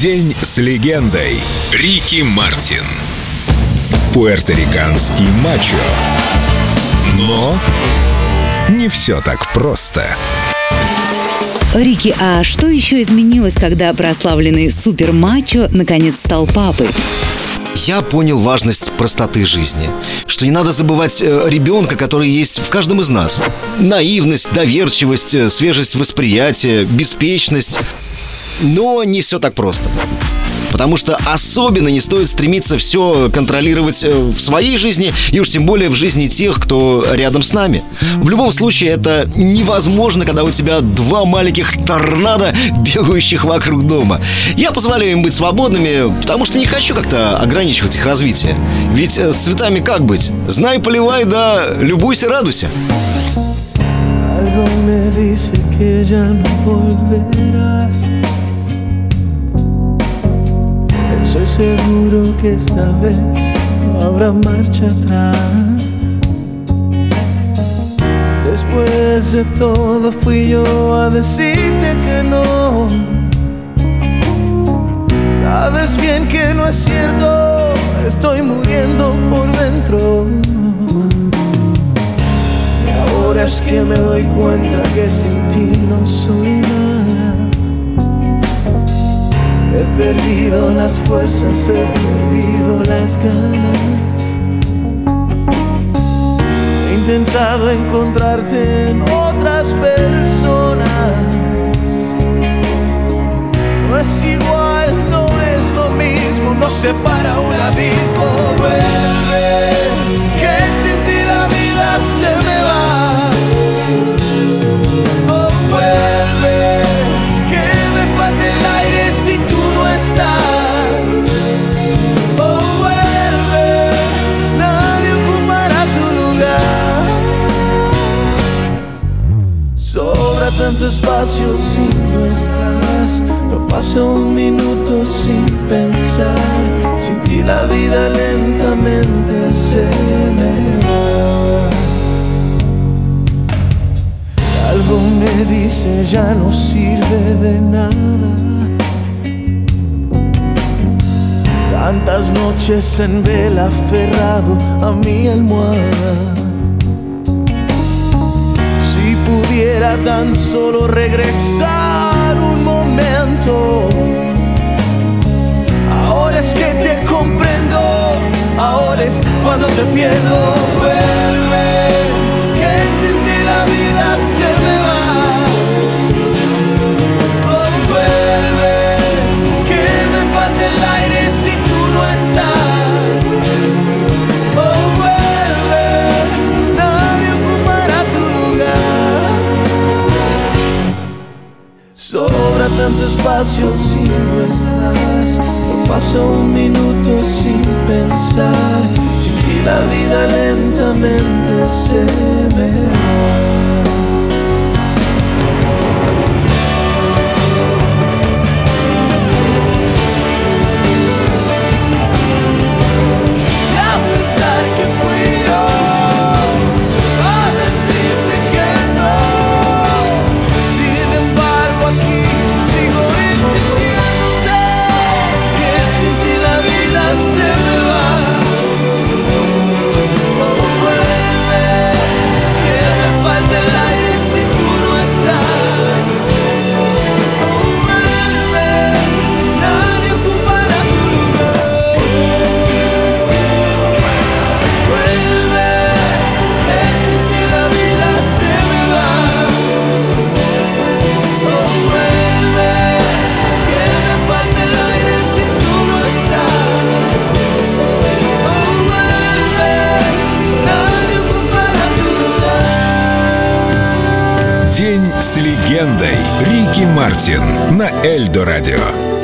День с легендой. Рики Мартин. Пуэрториканский мачо. Но не все так просто. Рики, а что еще изменилось, когда прославленный супермачо наконец стал папой? Я понял важность простоты жизни. Что не надо забывать э, ребенка, который есть в каждом из нас. Наивность, доверчивость, э, свежесть восприятия, беспечность. Но не все так просто. Потому что особенно не стоит стремиться все контролировать э, в своей жизни и уж тем более в жизни тех, кто рядом с нами. В любом случае это невозможно, когда у тебя два маленьких торнадо, бегающих вокруг дома. Я позволяю им быть свободными, потому что не хочу как-то ограничивать их развитие. Ведь э, с цветами как быть? Знай, поливай, да любуйся, радуйся. Algo me dice que ya no volverás. Seguro que esta vez no habrá marcha atrás. Después de todo fui yo a decirte que no. Sabes bien que no es cierto, estoy muriendo por dentro. Y ahora es que me doy cuenta que sin ti no soy perdido las fuerzas, he perdido las ganas. He intentado encontrarte en otras personas. No es igual, no es lo mismo, nos separa un abismo. Tanto espacio si no estás. No pasa un minuto sin pensar. Sin ti la vida lentamente se me va. Algo me dice ya no sirve de nada. Tantas noches en vela aferrado a mi almohada. Tan solo regresar un momento. Ahora es que te comprendo. Ahora es cuando te pierdo. Sobra tanto espacio si no estás. No pasa un minuto sin pensar. Sin la vida lentamente se me va. День с легендой. Рики Мартин на Эльдо радио.